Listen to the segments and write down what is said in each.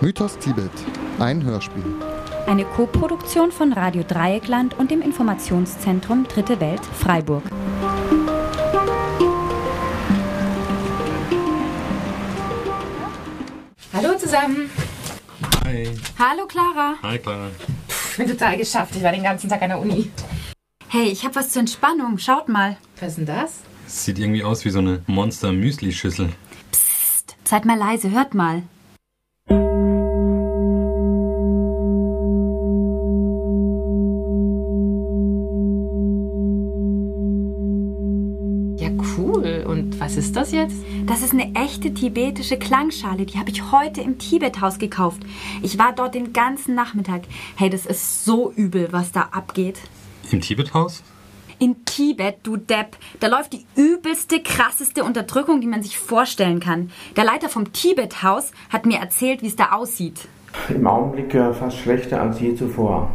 Mythos Tibet, ein Hörspiel. Eine Koproduktion von Radio Dreieckland und dem Informationszentrum Dritte Welt Freiburg. Hallo zusammen. Hi. Hallo Clara. Hi, Clara. Ich bin total geschafft. Ich war den ganzen Tag an der Uni. Hey, ich hab was zur Entspannung. Schaut mal. Was ist denn das? Sieht irgendwie aus wie so eine Monster-Müsli-Schüssel. Psst, seid mal leise, hört mal. Ja, cool. Und was ist das jetzt? Das ist eine echte tibetische Klangschale. Die habe ich heute im Tibethaus gekauft. Ich war dort den ganzen Nachmittag. Hey, das ist so übel, was da abgeht. Im Tibet-Haus? In Tibet, du Depp, da läuft die übelste, krasseste Unterdrückung, die man sich vorstellen kann. Der Leiter vom Tibet-Haus hat mir erzählt, wie es da aussieht. Im Augenblick fast schlechter als je zuvor.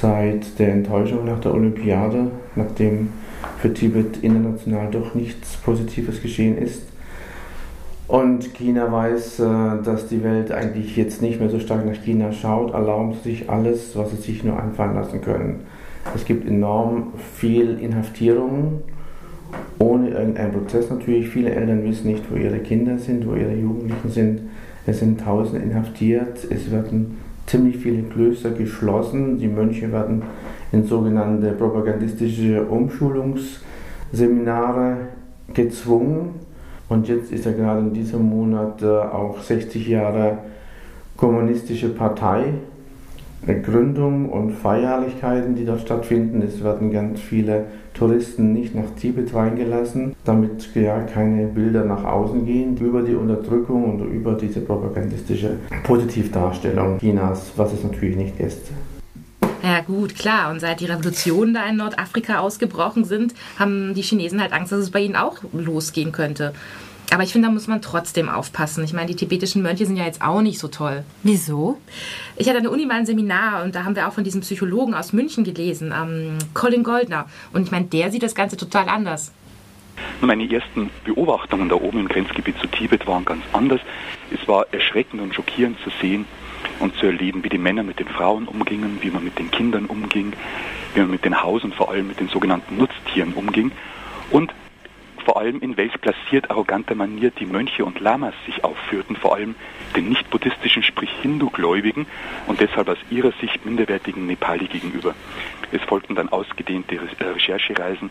Seit der Enttäuschung nach der Olympiade, nachdem für Tibet international doch nichts Positives geschehen ist. Und China weiß, äh, dass die Welt eigentlich jetzt nicht mehr so stark nach China schaut, erlauben sie sich alles, was sie sich nur einfallen lassen können. Es gibt enorm viel Inhaftierungen, ohne irgendeinen Prozess natürlich. Viele Eltern wissen nicht, wo ihre Kinder sind, wo ihre Jugendlichen sind. Es sind Tausende inhaftiert, es werden ziemlich viele Klöster geschlossen, die Mönche werden in sogenannte propagandistische Umschulungsseminare gezwungen. Und jetzt ist ja gerade in diesem Monat äh, auch 60 Jahre kommunistische Partei Gründung und Feierlichkeiten, die dort stattfinden. Es werden ganz viele Touristen nicht nach Tibet reingelassen, damit ja keine Bilder nach außen gehen über die Unterdrückung und über diese propagandistische Positivdarstellung Chinas, was es natürlich nicht ist. Ja gut, klar. Und seit die Revolutionen da in Nordafrika ausgebrochen sind, haben die Chinesen halt Angst, dass es bei ihnen auch losgehen könnte. Aber ich finde, da muss man trotzdem aufpassen. Ich meine, die tibetischen Mönche sind ja jetzt auch nicht so toll. Wieso? Ich hatte an der Uni mal ein Seminar und da haben wir auch von diesem Psychologen aus München gelesen, ähm, Colin Goldner. Und ich meine, der sieht das Ganze total anders. Meine ersten Beobachtungen da oben im Grenzgebiet zu Tibet waren ganz anders. Es war erschreckend und schockierend zu sehen und zu erleben, wie die Männer mit den Frauen umgingen, wie man mit den Kindern umging, wie man mit den Haus- und vor allem mit den sogenannten Nutztieren umging und vor allem in welch placiert arroganter Manier die Mönche und Lamas sich aufführten, vor allem den nicht-buddhistischen, sprich Hindu-Gläubigen und deshalb aus ihrer Sicht minderwertigen Nepali gegenüber. Es folgten dann ausgedehnte äh, Recherchereisen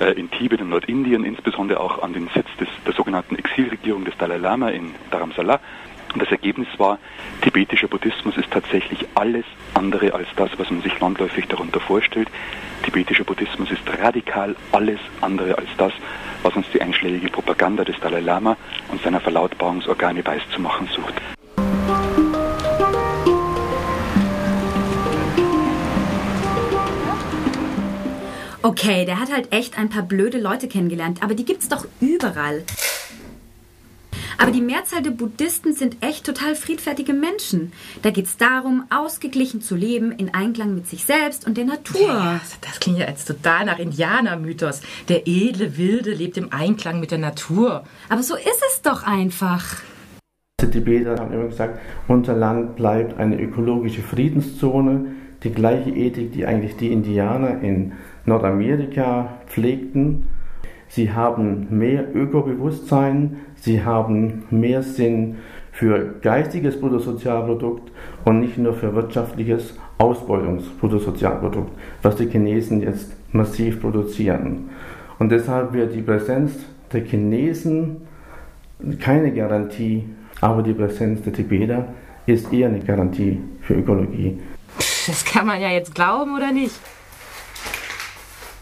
äh, in Tibet und Nordindien, insbesondere auch an den Sitz des, der sogenannten Exilregierung des Dalai Lama in Dharamsala. Und das Ergebnis war, tibetischer Buddhismus ist tatsächlich alles andere als das, was man sich landläufig darunter vorstellt. Tibetischer Buddhismus ist radikal alles andere als das, was uns die einschlägige Propaganda des Dalai Lama und seiner Verlautbarungsorgane weiszumachen sucht. Okay, der hat halt echt ein paar blöde Leute kennengelernt, aber die gibt's doch überall. Aber die Mehrzahl der Buddhisten sind echt total friedfertige Menschen. Da geht's darum, ausgeglichen zu leben, in Einklang mit sich selbst und der Natur. Ja, das klingt ja jetzt total nach Indianermythos. Der edle Wilde lebt im Einklang mit der Natur. Aber so ist es doch einfach. Die Tibeter haben immer gesagt, unser Land bleibt eine ökologische Friedenszone. Die gleiche Ethik, die eigentlich die Indianer in Nordamerika pflegten. Sie haben mehr Ökobewusstsein, sie haben mehr Sinn für geistiges Bruttosozialprodukt und nicht nur für wirtschaftliches Ausbeutungsbruttosozialprodukt, was die Chinesen jetzt massiv produzieren. Und deshalb wird die Präsenz der Chinesen keine Garantie, aber die Präsenz der Tibeter ist eher eine Garantie für Ökologie. Das kann man ja jetzt glauben oder nicht?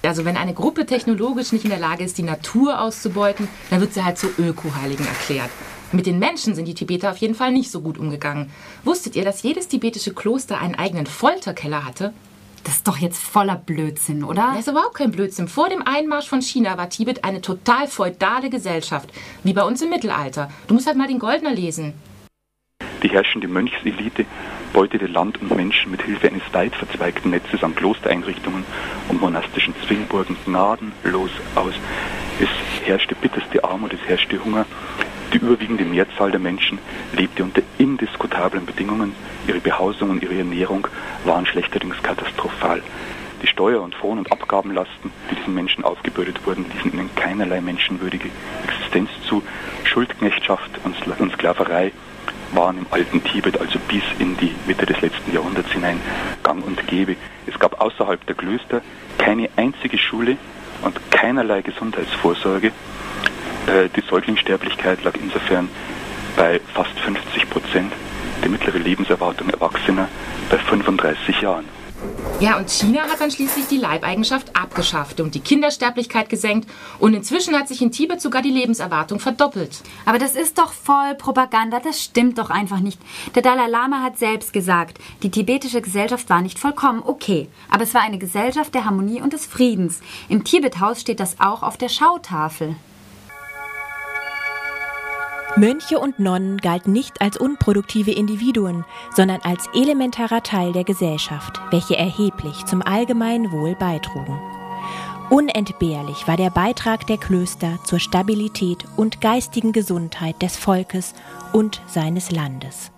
Also wenn eine Gruppe technologisch nicht in der Lage ist, die Natur auszubeuten, dann wird sie halt zu Ökoheiligen erklärt. Mit den Menschen sind die Tibeter auf jeden Fall nicht so gut umgegangen. Wusstet ihr, dass jedes tibetische Kloster einen eigenen Folterkeller hatte? Das ist doch jetzt voller Blödsinn, oder? Das ist überhaupt kein Blödsinn. Vor dem Einmarsch von China war Tibet eine total feudale Gesellschaft. Wie bei uns im Mittelalter. Du musst halt mal den Goldner lesen. Die herrschende Mönchselite beutete Land und Menschen mit Hilfe eines weit verzweigten Netzes an Klostereinrichtungen und monastischen Zwingburgen gnadenlos aus. Es herrschte bitterste Armut, es herrschte Hunger. Die überwiegende Mehrzahl der Menschen lebte unter indiskutablen Bedingungen. Ihre Behausung und ihre Ernährung waren schlechterdings katastrophal. Die Steuer- und Fron- und Abgabenlasten, die diesen Menschen aufgebürdet wurden, ließen ihnen keinerlei menschenwürdige Existenz zu. Schuldknechtschaft und Sklaverei waren im alten Tibet, also bis in die Mitte des letzten Jahrhunderts hinein, gang und gäbe. Es gab außerhalb der Klöster keine einzige Schule und keinerlei Gesundheitsvorsorge. Äh, die Säuglingssterblichkeit lag insofern bei fast 50 Prozent, die mittlere Lebenserwartung Erwachsener bei 35 Jahren. Ja, und China hat dann schließlich die Leibeigenschaft abgeschafft und die Kindersterblichkeit gesenkt. Und inzwischen hat sich in Tibet sogar die Lebenserwartung verdoppelt. Aber das ist doch voll Propaganda, das stimmt doch einfach nicht. Der Dalai Lama hat selbst gesagt, die tibetische Gesellschaft war nicht vollkommen, okay. Aber es war eine Gesellschaft der Harmonie und des Friedens. Im Tibethaus steht das auch auf der Schautafel. Mönche und Nonnen galten nicht als unproduktive Individuen, sondern als elementarer Teil der Gesellschaft, welche erheblich zum allgemeinen Wohl beitrugen. Unentbehrlich war der Beitrag der Klöster zur Stabilität und geistigen Gesundheit des Volkes und seines Landes.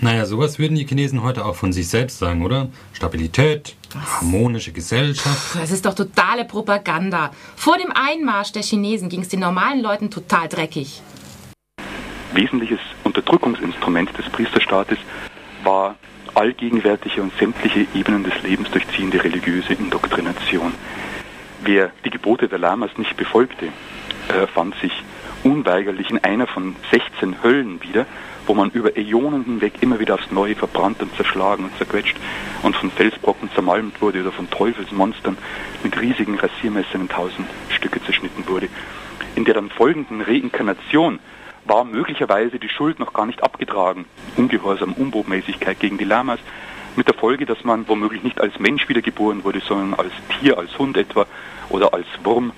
Naja, sowas würden die Chinesen heute auch von sich selbst sagen, oder? Stabilität, harmonische Gesellschaft. Das ist doch totale Propaganda. Vor dem Einmarsch der Chinesen ging es den normalen Leuten total dreckig wesentliches Unterdrückungsinstrument des Priesterstaates war allgegenwärtige und sämtliche Ebenen des Lebens durchziehende religiöse Indoktrination. Wer die Gebote der Lamas nicht befolgte, äh, fand sich unweigerlich in einer von 16 Höllen wieder, wo man über Äonen hinweg immer wieder aufs Neue verbrannt und zerschlagen und zerquetscht und von Felsbrocken zermalmt wurde oder von Teufelsmonstern mit riesigen Rasiermessern in tausend Stücke zerschnitten wurde. In der dann folgenden Reinkarnation war möglicherweise die Schuld noch gar nicht abgetragen. Ungehorsam, Unbotmäßigkeit gegen die Lamas. Mit der Folge, dass man womöglich nicht als Mensch wiedergeboren wurde, sondern als Tier, als Hund etwa oder als Wurm.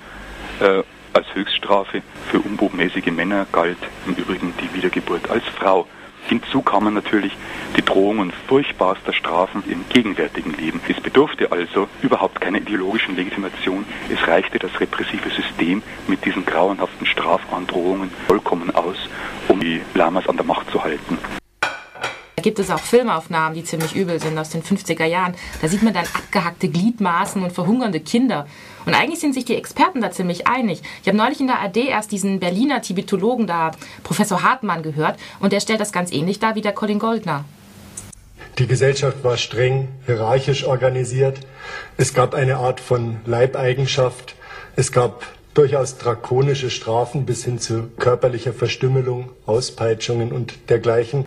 Äh, als Höchststrafe für unbotmäßige Männer galt im Übrigen die Wiedergeburt als Frau. Hinzu kamen natürlich die Drohungen furchtbarster Strafen im gegenwärtigen Leben. Es bedurfte also überhaupt keiner ideologischen Legitimation. Es reichte das repressive System mit diesen grauenhaften Strafandrohungen vollkommen aus, um die Lamas an der Macht zu halten. Gibt es auch Filmaufnahmen, die ziemlich übel sind aus den 50er Jahren. Da sieht man dann abgehackte Gliedmaßen und verhungernde Kinder. Und eigentlich sind sich die Experten da ziemlich einig. Ich habe neulich in der AD erst diesen Berliner Tibetologen da, Professor Hartmann, gehört und der stellt das ganz ähnlich dar wie der Colin Goldner. Die Gesellschaft war streng hierarchisch organisiert. Es gab eine Art von Leibeigenschaft. Es gab durchaus drakonische Strafen bis hin zu körperlicher Verstümmelung, Auspeitschungen und dergleichen.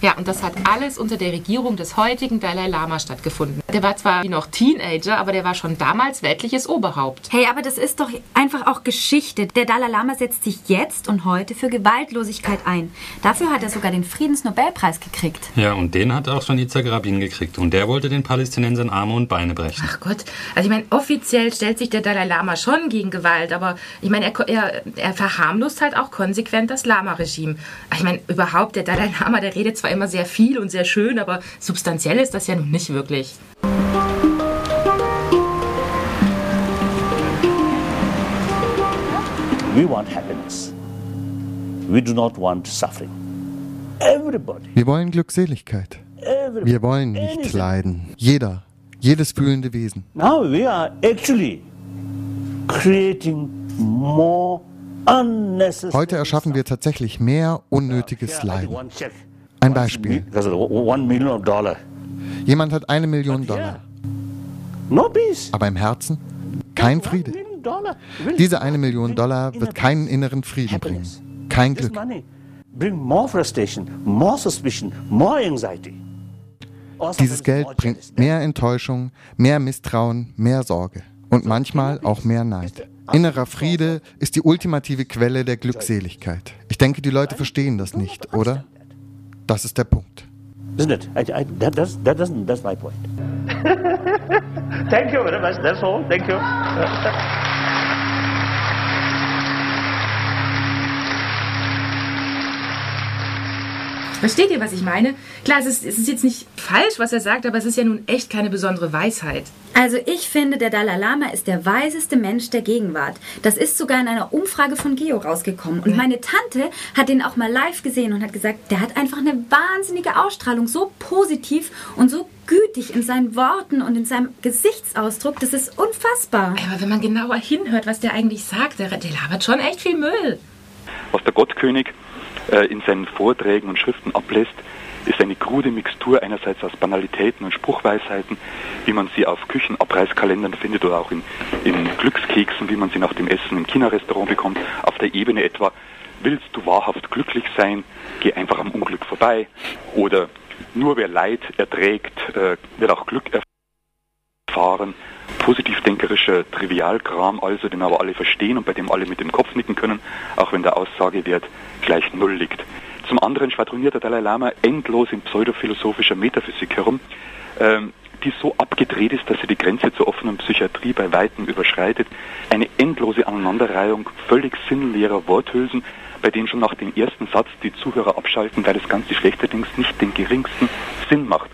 Ja, und das hat alles unter der Regierung des heutigen Dalai Lama stattgefunden. Der war zwar noch Teenager, aber der war schon damals weltliches Oberhaupt. Hey, aber das ist doch einfach auch Geschichte. Der Dalai Lama setzt sich jetzt und heute für Gewaltlosigkeit ein. Dafür hat er sogar den Friedensnobelpreis gekriegt. Ja, und den hat auch schon Yitzhak Rabin gekriegt. Und der wollte den Palästinensern Arme und Beine brechen. Ach Gott, also ich meine, offiziell stellt sich der Dalai Lama schon gegen Gewalt, aber ich meine, er, er, er verharmlost halt auch konsequent das Lama-Regime. Ich meine, überhaupt, der Dalai Lama, der redet zwar zwar immer sehr viel und sehr schön, aber substanziell ist das ja nun nicht wirklich. We want happiness. We do not want suffering. Everybody. Wir wollen Glückseligkeit. Everybody. Wir wollen nicht leiden. Jeder, jedes fühlende Wesen. Now we are actually creating more Heute erschaffen wir tatsächlich mehr unnötiges Leiden. Ein Beispiel. Jemand hat eine Million Dollar. Aber im Herzen kein Friede. Diese eine Million Dollar wird keinen inneren Frieden bringen. Kein Glück. Dieses Geld bringt mehr Enttäuschung, mehr Misstrauen, mehr Sorge und manchmal auch mehr Neid. Innerer Friede ist die ultimative Quelle der Glückseligkeit. Ich denke, die Leute verstehen das nicht, oder? Das ist der Punkt. Isn't it? I, I, that, that's, that doesn't, that's my point. Thank you very much. That's all. Thank you. Versteht ihr, was ich meine? Klar, es ist, es ist jetzt nicht falsch, was er sagt, aber es ist ja nun echt keine besondere Weisheit. Also ich finde, der Dalai Lama ist der weiseste Mensch der Gegenwart. Das ist sogar in einer Umfrage von Geo rausgekommen. Und meine Tante hat den auch mal live gesehen und hat gesagt, der hat einfach eine wahnsinnige Ausstrahlung, so positiv und so gütig in seinen Worten und in seinem Gesichtsausdruck. Das ist unfassbar. Aber wenn man genauer hinhört, was der eigentlich sagt, der, der labert schon echt viel Müll. Was der Gottkönig äh, in seinen Vorträgen und Schriften ablässt, ist eine krude Mixtur einerseits aus Banalitäten und Spruchweisheiten, wie man sie auf Küchenabreißkalendern findet oder auch in, in Glückskeksen, wie man sie nach dem Essen im China-Restaurant bekommt, auf der Ebene etwa, willst du wahrhaft glücklich sein, geh einfach am Unglück vorbei. Oder nur wer Leid erträgt, äh, wird auch Glück erfahren. Positivdenkerischer Trivialkram also, den aber alle verstehen und bei dem alle mit dem Kopf nicken können, auch wenn der Aussagewert gleich Null liegt. Zum anderen schwadroniert der Dalai Lama endlos in pseudophilosophischer Metaphysik herum, ähm, die so abgedreht ist, dass sie die Grenze zur offenen Psychiatrie bei Weitem überschreitet. Eine endlose Aneinanderreihung völlig sinnleerer Worthülsen, bei denen schon nach dem ersten Satz die Zuhörer abschalten, weil das Ganze schlechterdings nicht den geringsten Sinn macht.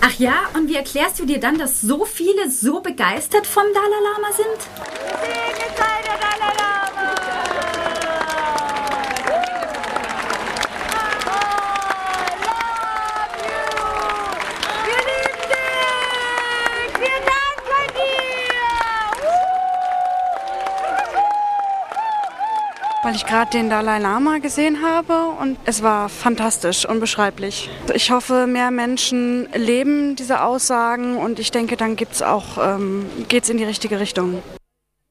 Ach ja, und wie erklärst du dir dann, dass so viele so begeistert vom Dalai Lama sind? Dalai Lama! Weil ich gerade den Dalai Lama gesehen habe und es war fantastisch, unbeschreiblich. Ich hoffe, mehr Menschen leben diese Aussagen und ich denke, dann gibt's auch, ähm, in die richtige Richtung.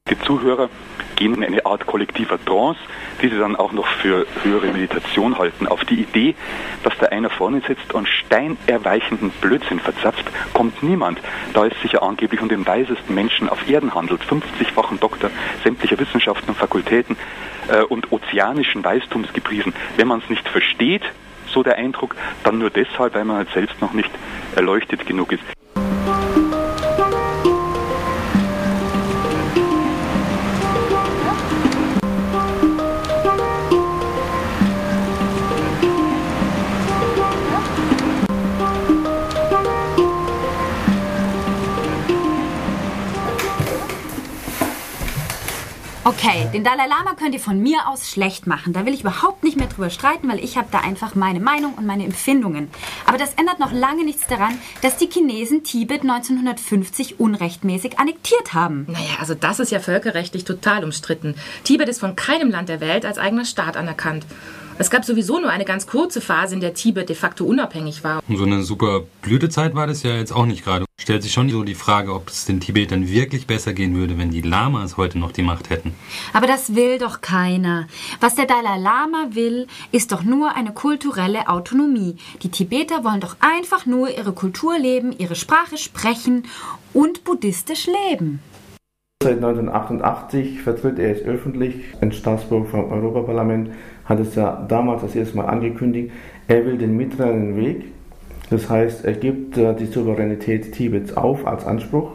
Die Zuhörer gehen in eine Art kollektiver Trance, die sie dann auch noch für höhere Meditation halten. Auf die Idee, dass da einer vorne sitzt und steinerweichenden Blödsinn verzapft, kommt niemand, da es sich ja angeblich um den weisesten Menschen auf Erden handelt, 50-fachen Doktor sämtlicher Wissenschaften und Fakultäten äh, und ozeanischen Weistums gepriesen. Wenn man es nicht versteht, so der Eindruck, dann nur deshalb, weil man halt selbst noch nicht erleuchtet genug ist. Okay, den Dalai Lama könnt ihr von mir aus schlecht machen. Da will ich überhaupt nicht mehr drüber streiten, weil ich habe da einfach meine Meinung und meine Empfindungen. Aber das ändert noch lange nichts daran, dass die Chinesen Tibet 1950 unrechtmäßig annektiert haben. Naja, also das ist ja völkerrechtlich total umstritten. Tibet ist von keinem Land der Welt als eigener Staat anerkannt. Es gab sowieso nur eine ganz kurze Phase, in der Tibet de facto unabhängig war. Und so eine super Blütezeit war das ja jetzt auch nicht gerade. Stellt sich schon so die Frage, ob es den Tibetern wirklich besser gehen würde, wenn die Lamas heute noch die Macht hätten. Aber das will doch keiner. Was der Dalai Lama will, ist doch nur eine kulturelle Autonomie. Die Tibeter wollen doch einfach nur ihre Kultur leben, ihre Sprache sprechen und buddhistisch leben. Seit 1988 vertritt er es öffentlich in Straßburg vom Europaparlament hat es ja damals das erste Mal angekündigt, er will den mittleren Weg, das heißt, er gibt äh, die Souveränität Tibets auf als Anspruch.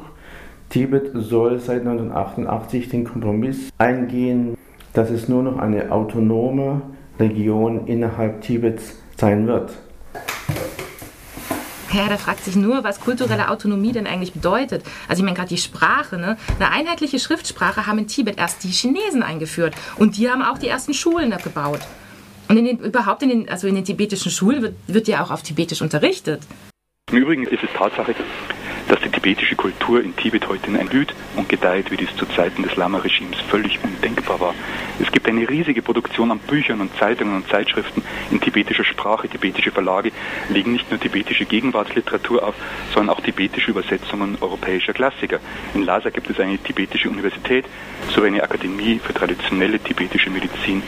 Tibet soll seit 1988 den Kompromiss eingehen, dass es nur noch eine autonome Region innerhalb Tibets sein wird. Ja, da fragt sich nur, was kulturelle Autonomie denn eigentlich bedeutet. Also ich meine gerade die Sprache, ne? Eine einheitliche Schriftsprache haben in Tibet erst die Chinesen eingeführt und die haben auch die ersten Schulen da gebaut. Und in den, überhaupt in den, also in den tibetischen Schulen wird, wird ja auch auf Tibetisch unterrichtet. Im Übrigen ist es Tatsache, dass die tibetische Kultur in Tibet heute blüht und gedeiht, wie dies zu Zeiten des Lama-Regimes völlig undenkbar war. Es gibt eine riesige Produktion an Büchern und Zeitungen und Zeitschriften in tibetischer Sprache. Tibetische Verlage legen nicht nur tibetische Gegenwartsliteratur auf, sondern auch tibetische Übersetzungen europäischer Klassiker. In Lhasa gibt es eine tibetische Universität sowie eine Akademie für traditionelle tibetische Medizin.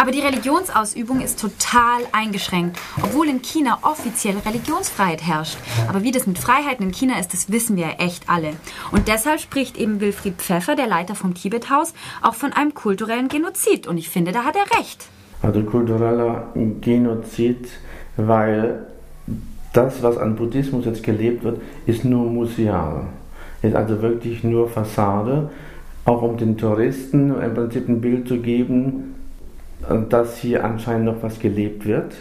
Aber die Religionsausübung ist total eingeschränkt, obwohl in China offiziell Religionsfreiheit herrscht. Aber wie das mit Freiheiten in China ist, das wissen wir ja echt alle. Und deshalb spricht eben Wilfried Pfeffer, der Leiter vom Tibet-Haus, auch von einem kulturellen Genozid. Und ich finde, da hat er recht. Also kultureller Genozid, weil das, was an Buddhismus jetzt gelebt wird, ist nur museal. Ist also wirklich nur Fassade, auch um den Touristen im Prinzip ein Bild zu geben, dass hier anscheinend noch was gelebt wird.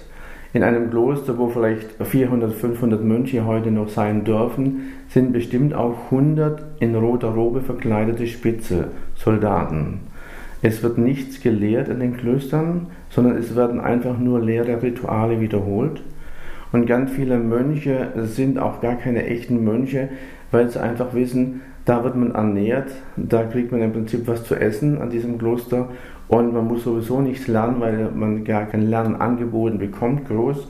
In einem Kloster, wo vielleicht 400, 500 Mönche heute noch sein dürfen, sind bestimmt auch 100 in roter Robe verkleidete Spitze, Soldaten. Es wird nichts gelehrt in den Klöstern, sondern es werden einfach nur leere Rituale wiederholt. Und ganz viele Mönche sind auch gar keine echten Mönche, weil sie einfach wissen, da wird man ernährt, da kriegt man im Prinzip was zu essen an diesem Kloster und man muss sowieso nichts lernen, weil man gar kein Lernen angeboten bekommt, groß.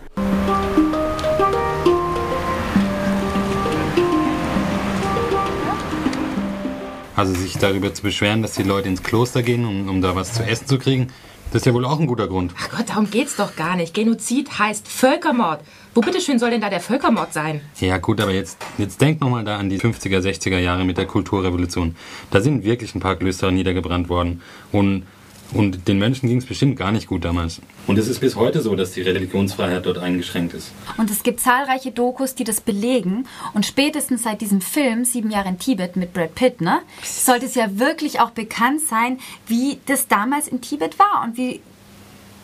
Also sich darüber zu beschweren, dass die Leute ins Kloster gehen, um, um da was zu essen zu kriegen, das ist ja wohl auch ein guter Grund. Ach Gott, darum geht's doch gar nicht. Genozid heißt Völkermord. Wo bitteschön soll denn da der Völkermord sein? Ja gut, aber jetzt, jetzt denk nochmal da an die 50er, 60er Jahre mit der Kulturrevolution. Da sind wirklich ein paar Klöster niedergebrannt worden. Und und den Menschen ging es bestimmt gar nicht gut damals. Und es ist bis heute so, dass die Religionsfreiheit dort eingeschränkt ist. Und es gibt zahlreiche Dokus, die das belegen. Und spätestens seit diesem Film, Sieben Jahre in Tibet mit Brad Pitt, ne, sollte es ja wirklich auch bekannt sein, wie das damals in Tibet war und wie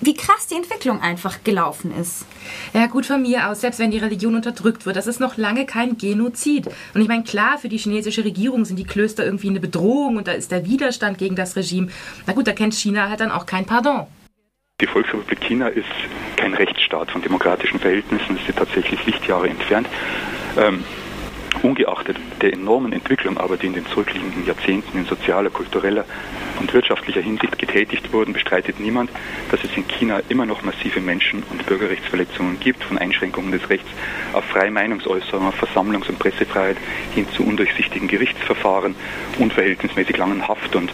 wie krass die Entwicklung einfach gelaufen ist. Ja, gut von mir aus, selbst wenn die Religion unterdrückt wird, das ist noch lange kein Genozid. Und ich meine, klar, für die chinesische Regierung sind die Klöster irgendwie eine Bedrohung und da ist der Widerstand gegen das Regime. Na gut, da kennt China halt dann auch kein Pardon. Die Volksrepublik China ist kein Rechtsstaat von demokratischen Verhältnissen, ist sie tatsächlich Lichtjahre entfernt. Ähm, Ungeachtet der enormen Entwicklung aber, die in den zurückliegenden Jahrzehnten in sozialer, kultureller und wirtschaftlicher Hinsicht getätigt wurden, bestreitet niemand, dass es in China immer noch massive Menschen- und Bürgerrechtsverletzungen gibt, von Einschränkungen des Rechts auf freie Meinungsäußerung, auf Versammlungs- und Pressefreiheit hin zu undurchsichtigen Gerichtsverfahren, unverhältnismäßig langen Haft- und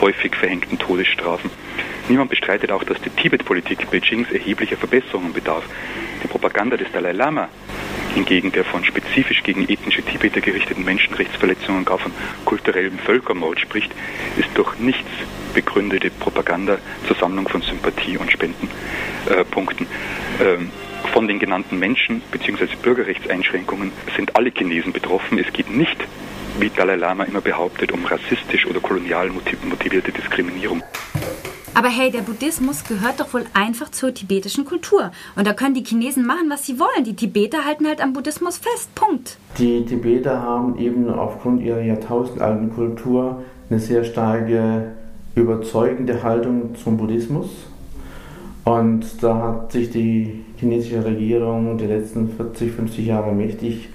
häufig verhängten Todesstrafen. Niemand bestreitet auch, dass die Tibet-Politik Beijings erheblicher Verbesserungen bedarf. Die Propaganda des Dalai Lama hingegen der von spezifisch gegen ethnische Tibeter gerichteten Menschenrechtsverletzungen gar von kulturellem Völkermord spricht, ist durch nichts begründete Propaganda zur Sammlung von Sympathie und Spendenpunkten. Äh, ähm, von den genannten Menschen- bzw. Bürgerrechtseinschränkungen sind alle Chinesen betroffen. Es geht nicht, wie Dalai Lama immer behauptet, um rassistisch oder kolonial motivierte Diskriminierung. Aber hey, der Buddhismus gehört doch wohl einfach zur tibetischen Kultur. Und da können die Chinesen machen, was sie wollen. Die Tibeter halten halt am Buddhismus fest. Punkt. Die Tibeter haben eben aufgrund ihrer jahrtausendalten Kultur eine sehr starke überzeugende Haltung zum Buddhismus. Und da hat sich die chinesische Regierung die letzten 40, 50 Jahre mächtig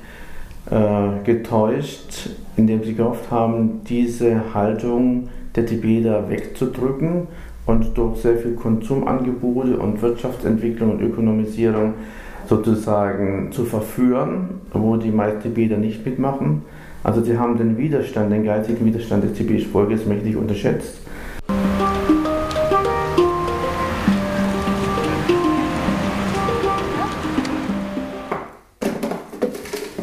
äh, getäuscht, indem sie gehofft haben, diese Haltung der Tibeter wegzudrücken und durch sehr viel Konsumangebote und Wirtschaftsentwicklung und Ökonomisierung sozusagen zu verführen, wo die meisten Tibeter nicht mitmachen. Also sie haben den Widerstand, den geistigen Widerstand des tibetischen Volkes mächtig unterschätzt.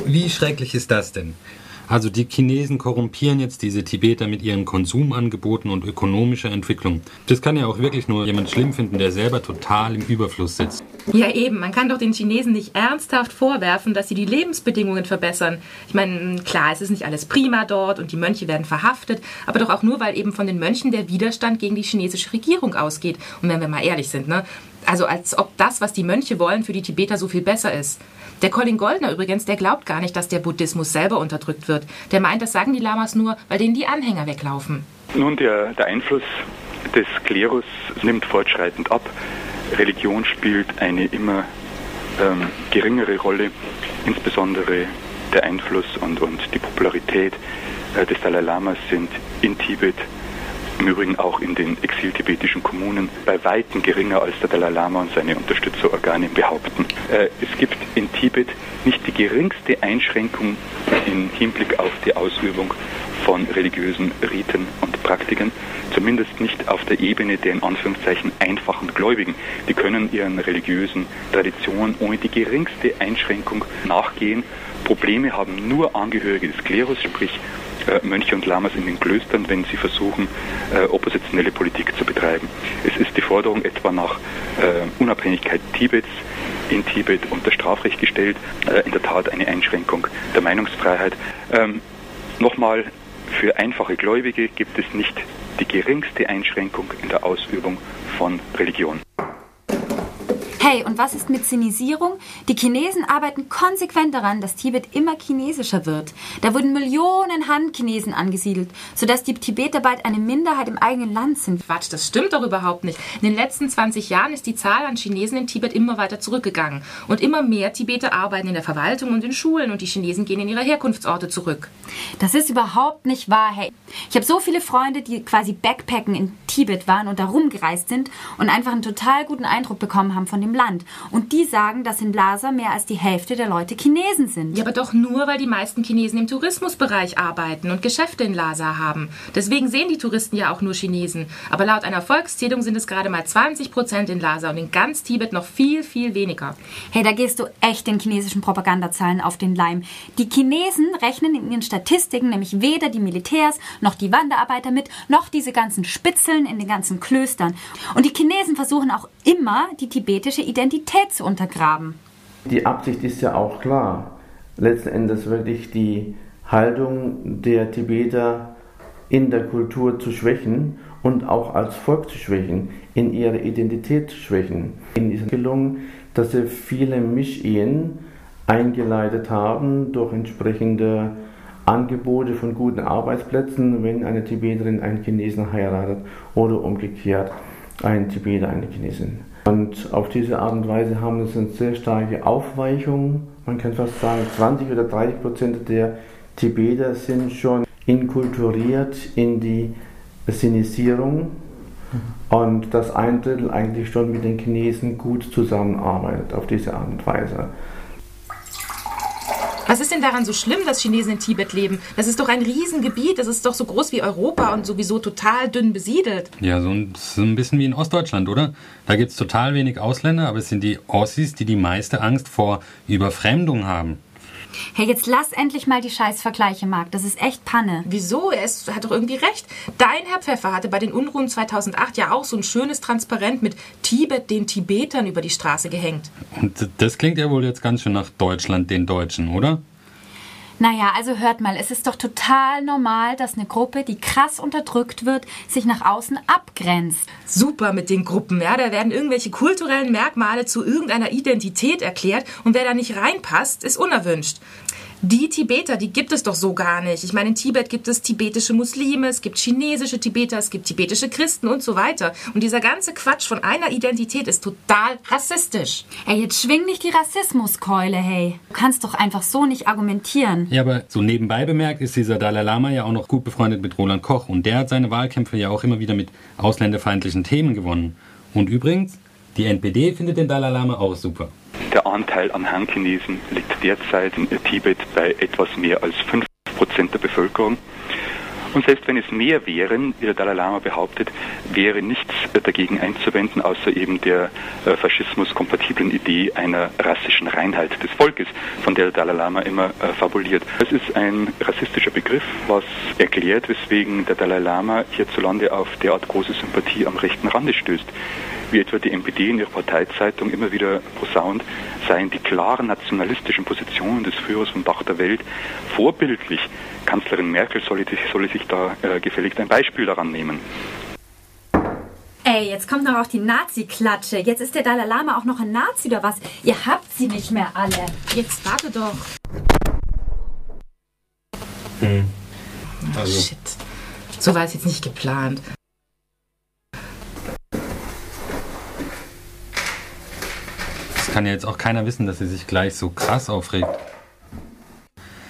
Wie schrecklich ist das denn? Also die Chinesen korrumpieren jetzt diese Tibeter mit ihren Konsumangeboten und ökonomischer Entwicklung. Das kann ja auch wirklich nur jemand schlimm finden, der selber total im Überfluss sitzt. Ja eben, man kann doch den Chinesen nicht ernsthaft vorwerfen, dass sie die Lebensbedingungen verbessern. Ich meine, klar, es ist nicht alles prima dort und die Mönche werden verhaftet, aber doch auch nur, weil eben von den Mönchen der Widerstand gegen die chinesische Regierung ausgeht. Und wenn wir mal ehrlich sind, ne? Also als ob das, was die Mönche wollen, für die Tibeter so viel besser ist. Der Colin Goldner übrigens, der glaubt gar nicht, dass der Buddhismus selber unterdrückt wird. Der meint, das sagen die Lamas nur, weil denen die Anhänger weglaufen. Nun, der, der Einfluss des Klerus nimmt fortschreitend ab. Religion spielt eine immer ähm, geringere Rolle, insbesondere der Einfluss und, und die Popularität äh, des Dalai Lamas sind in Tibet im Übrigen auch in den exiltibetischen Kommunen bei Weitem geringer als der Dalai Lama und seine Unterstützerorgane behaupten. Äh, es gibt in Tibet nicht die geringste Einschränkung im Hinblick auf die Ausübung von religiösen Riten und Praktiken, zumindest nicht auf der Ebene der in Anführungszeichen einfachen Gläubigen. Die können ihren religiösen Traditionen ohne die geringste Einschränkung nachgehen. Probleme haben nur Angehörige des Klerus, sprich äh, Mönche und Lamas in den Klöstern, wenn sie versuchen, äh, oppositionelle Politik zu betreiben. Es ist die Forderung etwa nach äh, Unabhängigkeit Tibets in Tibet unter Strafrecht gestellt, in der Tat eine Einschränkung der Meinungsfreiheit. Ähm, Nochmal, für einfache Gläubige gibt es nicht die geringste Einschränkung in der Ausübung von Religion. Hey, und was ist mit Chinesierung? Die Chinesen arbeiten konsequent daran, dass Tibet immer chinesischer wird. Da wurden Millionen Han-Chinesen angesiedelt, sodass die Tibeter bald eine Minderheit im eigenen Land sind. Quatsch, das stimmt doch überhaupt nicht. In den letzten 20 Jahren ist die Zahl an Chinesen in Tibet immer weiter zurückgegangen. Und immer mehr Tibeter arbeiten in der Verwaltung und in Schulen und die Chinesen gehen in ihre Herkunftsorte zurück. Das ist überhaupt nicht wahr, hey. Ich habe so viele Freunde, die quasi Backpacken in Tibet waren und da rumgereist sind und einfach einen total guten Eindruck bekommen haben von dem Land. Und die sagen, dass in Lhasa mehr als die Hälfte der Leute Chinesen sind. Ja, aber doch nur, weil die meisten Chinesen im Tourismusbereich arbeiten und Geschäfte in Lhasa haben. Deswegen sehen die Touristen ja auch nur Chinesen. Aber laut einer Volkszählung sind es gerade mal 20 Prozent in Lhasa und in ganz Tibet noch viel, viel weniger. Hey, da gehst du echt den chinesischen Propagandazahlen auf den Leim. Die Chinesen rechnen in ihren Statistiken nämlich weder die Militärs noch die Wanderarbeiter mit, noch diese ganzen Spitzeln in den ganzen Klöstern. Und die Chinesen versuchen auch immer, die tibetische Identität zu untergraben. Die Absicht ist ja auch klar. Letzten Endes wirklich die Haltung der Tibeter in der Kultur zu schwächen und auch als Volk zu schwächen, in ihrer Identität zu schwächen. Ihnen ist gelungen, dass sie viele Mischehen eingeleitet haben durch entsprechende Angebote von guten Arbeitsplätzen, wenn eine Tibeterin einen Chinesen heiratet oder umgekehrt ein Tibeter eine Chinesin. Und auf diese Art und Weise haben es eine sehr starke Aufweichung. Man kann fast sagen, 20 oder 30 Prozent der Tibeter sind schon inkulturiert in die Sinisierung und das ein Drittel eigentlich schon mit den Chinesen gut zusammenarbeitet auf diese Art und Weise. Was ist denn daran so schlimm, dass Chinesen in Tibet leben? Das ist doch ein Riesengebiet, das ist doch so groß wie Europa und sowieso total dünn besiedelt. Ja, so ein, so ein bisschen wie in Ostdeutschland, oder? Da gibt es total wenig Ausländer, aber es sind die Ossis, die die meiste Angst vor Überfremdung haben. Hey, jetzt lass endlich mal die Scheißvergleiche, Marc. Das ist echt Panne. Wieso? Er ist, hat doch irgendwie recht. Dein Herr Pfeffer hatte bei den Unruhen 2008 ja auch so ein schönes Transparent mit Tibet den Tibetern über die Straße gehängt. Und das klingt ja wohl jetzt ganz schön nach Deutschland den Deutschen, oder? Naja, also hört mal, es ist doch total normal, dass eine Gruppe, die krass unterdrückt wird, sich nach außen abgrenzt. Super mit den Gruppen, ja. Da werden irgendwelche kulturellen Merkmale zu irgendeiner Identität erklärt und wer da nicht reinpasst, ist unerwünscht. Die Tibeter, die gibt es doch so gar nicht. Ich meine, in Tibet gibt es tibetische Muslime, es gibt chinesische Tibeter, es gibt tibetische Christen und so weiter. Und dieser ganze Quatsch von einer Identität ist total rassistisch. Ey, jetzt schwing nicht die Rassismuskeule, hey. Du kannst doch einfach so nicht argumentieren. Ja, aber so nebenbei bemerkt ist dieser Dalai Lama ja auch noch gut befreundet mit Roland Koch. Und der hat seine Wahlkämpfe ja auch immer wieder mit ausländerfeindlichen Themen gewonnen. Und übrigens, die NPD findet den Dalai Lama auch super. Der Anteil an Han-Chinesen liegt derzeit in Tibet bei etwas mehr als 5% der Bevölkerung. Und selbst wenn es mehr wären, wie der Dalai Lama behauptet, wäre nichts dagegen einzuwenden, außer eben der äh, faschismus-kompatiblen Idee einer rassischen Reinheit des Volkes, von der der Dalai Lama immer äh, fabuliert. Es ist ein rassistischer Begriff, was erklärt, weswegen der Dalai Lama hierzulande auf derart große Sympathie am rechten Rande stößt wie etwa die NPD in ihrer Parteizeitung immer wieder posaunt, seien die klaren nationalistischen Positionen des Führers vom Dach der Welt vorbildlich. Kanzlerin Merkel solle, solle sich da äh, gefälligst ein Beispiel daran nehmen. Ey, jetzt kommt noch auch die Nazi-Klatsche. Jetzt ist der Dalai Lama auch noch ein Nazi oder was? Ihr habt sie nicht mehr alle. Jetzt warte doch. Hm. Also. Oh, shit. So war es jetzt nicht geplant. Kann ja jetzt auch keiner wissen, dass sie sich gleich so krass aufregt.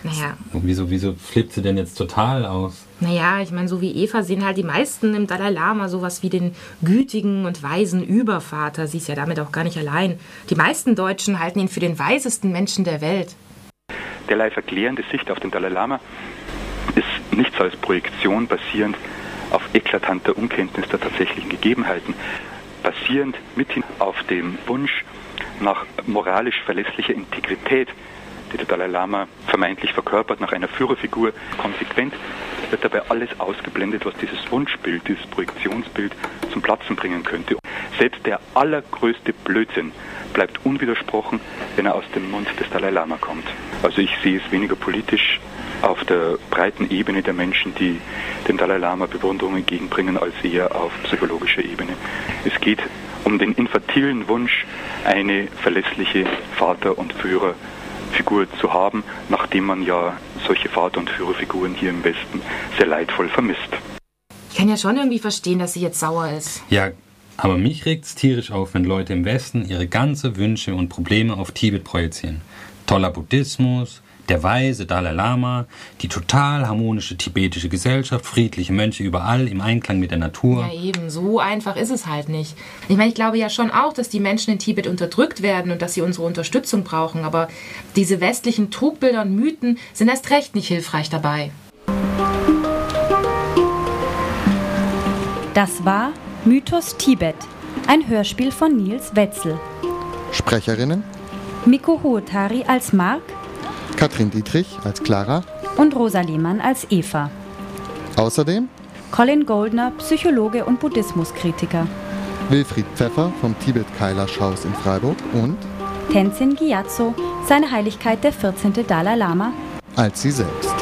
Naja. Und wieso, wieso flippt sie denn jetzt total aus? Naja, ich meine, so wie Eva sehen halt die meisten im Dalai Lama sowas wie den gütigen und weisen Übervater. Sie ist ja damit auch gar nicht allein. Die meisten Deutschen halten ihn für den weisesten Menschen der Welt. Derlei verklärende Sicht auf den Dalai Lama ist nichts als Projektion basierend auf eklatanter Unkenntnis der tatsächlichen Gegebenheiten, basierend mithin auf dem Wunsch, nach moralisch verlässlicher Integrität, die der Dalai Lama vermeintlich verkörpert, nach einer Führerfigur konsequent, wird dabei alles ausgeblendet, was dieses Wunschbild, dieses Projektionsbild zum Platzen bringen könnte. Selbst der allergrößte Blödsinn bleibt unwidersprochen, wenn er aus dem Mund des Dalai Lama kommt. Also ich sehe es weniger politisch auf der breiten Ebene der Menschen, die dem Dalai Lama Bewunderung entgegenbringen, als eher auf psychologischer Ebene. Es geht um den infantilen Wunsch, eine verlässliche Vater- und Führerfigur zu haben, nachdem man ja solche Vater- und Führerfiguren hier im Westen sehr leidvoll vermisst. Ich kann ja schon irgendwie verstehen, dass sie jetzt sauer ist. Ja, aber mich regt es tierisch auf, wenn Leute im Westen ihre ganze Wünsche und Probleme auf Tibet projizieren. Toller Buddhismus, der weise Dalai Lama, die total harmonische tibetische Gesellschaft, friedliche Mönche überall im Einklang mit der Natur. Ja, eben, so einfach ist es halt nicht. Ich meine, ich glaube ja schon auch, dass die Menschen in Tibet unterdrückt werden und dass sie unsere Unterstützung brauchen, aber diese westlichen Trugbilder und Mythen sind erst recht nicht hilfreich dabei. Das war Mythos Tibet, ein Hörspiel von Nils Wetzel. Sprecherinnen Miko Huotari als Mark, Katrin Dietrich als Clara und Rosa Lehmann als Eva. Außerdem Colin Goldner, Psychologe und Buddhismuskritiker. Wilfried Pfeffer vom Tibet Kailash Haus in Freiburg und Tenzin Gyatso, seine Heiligkeit der 14. Dalai Lama als sie selbst.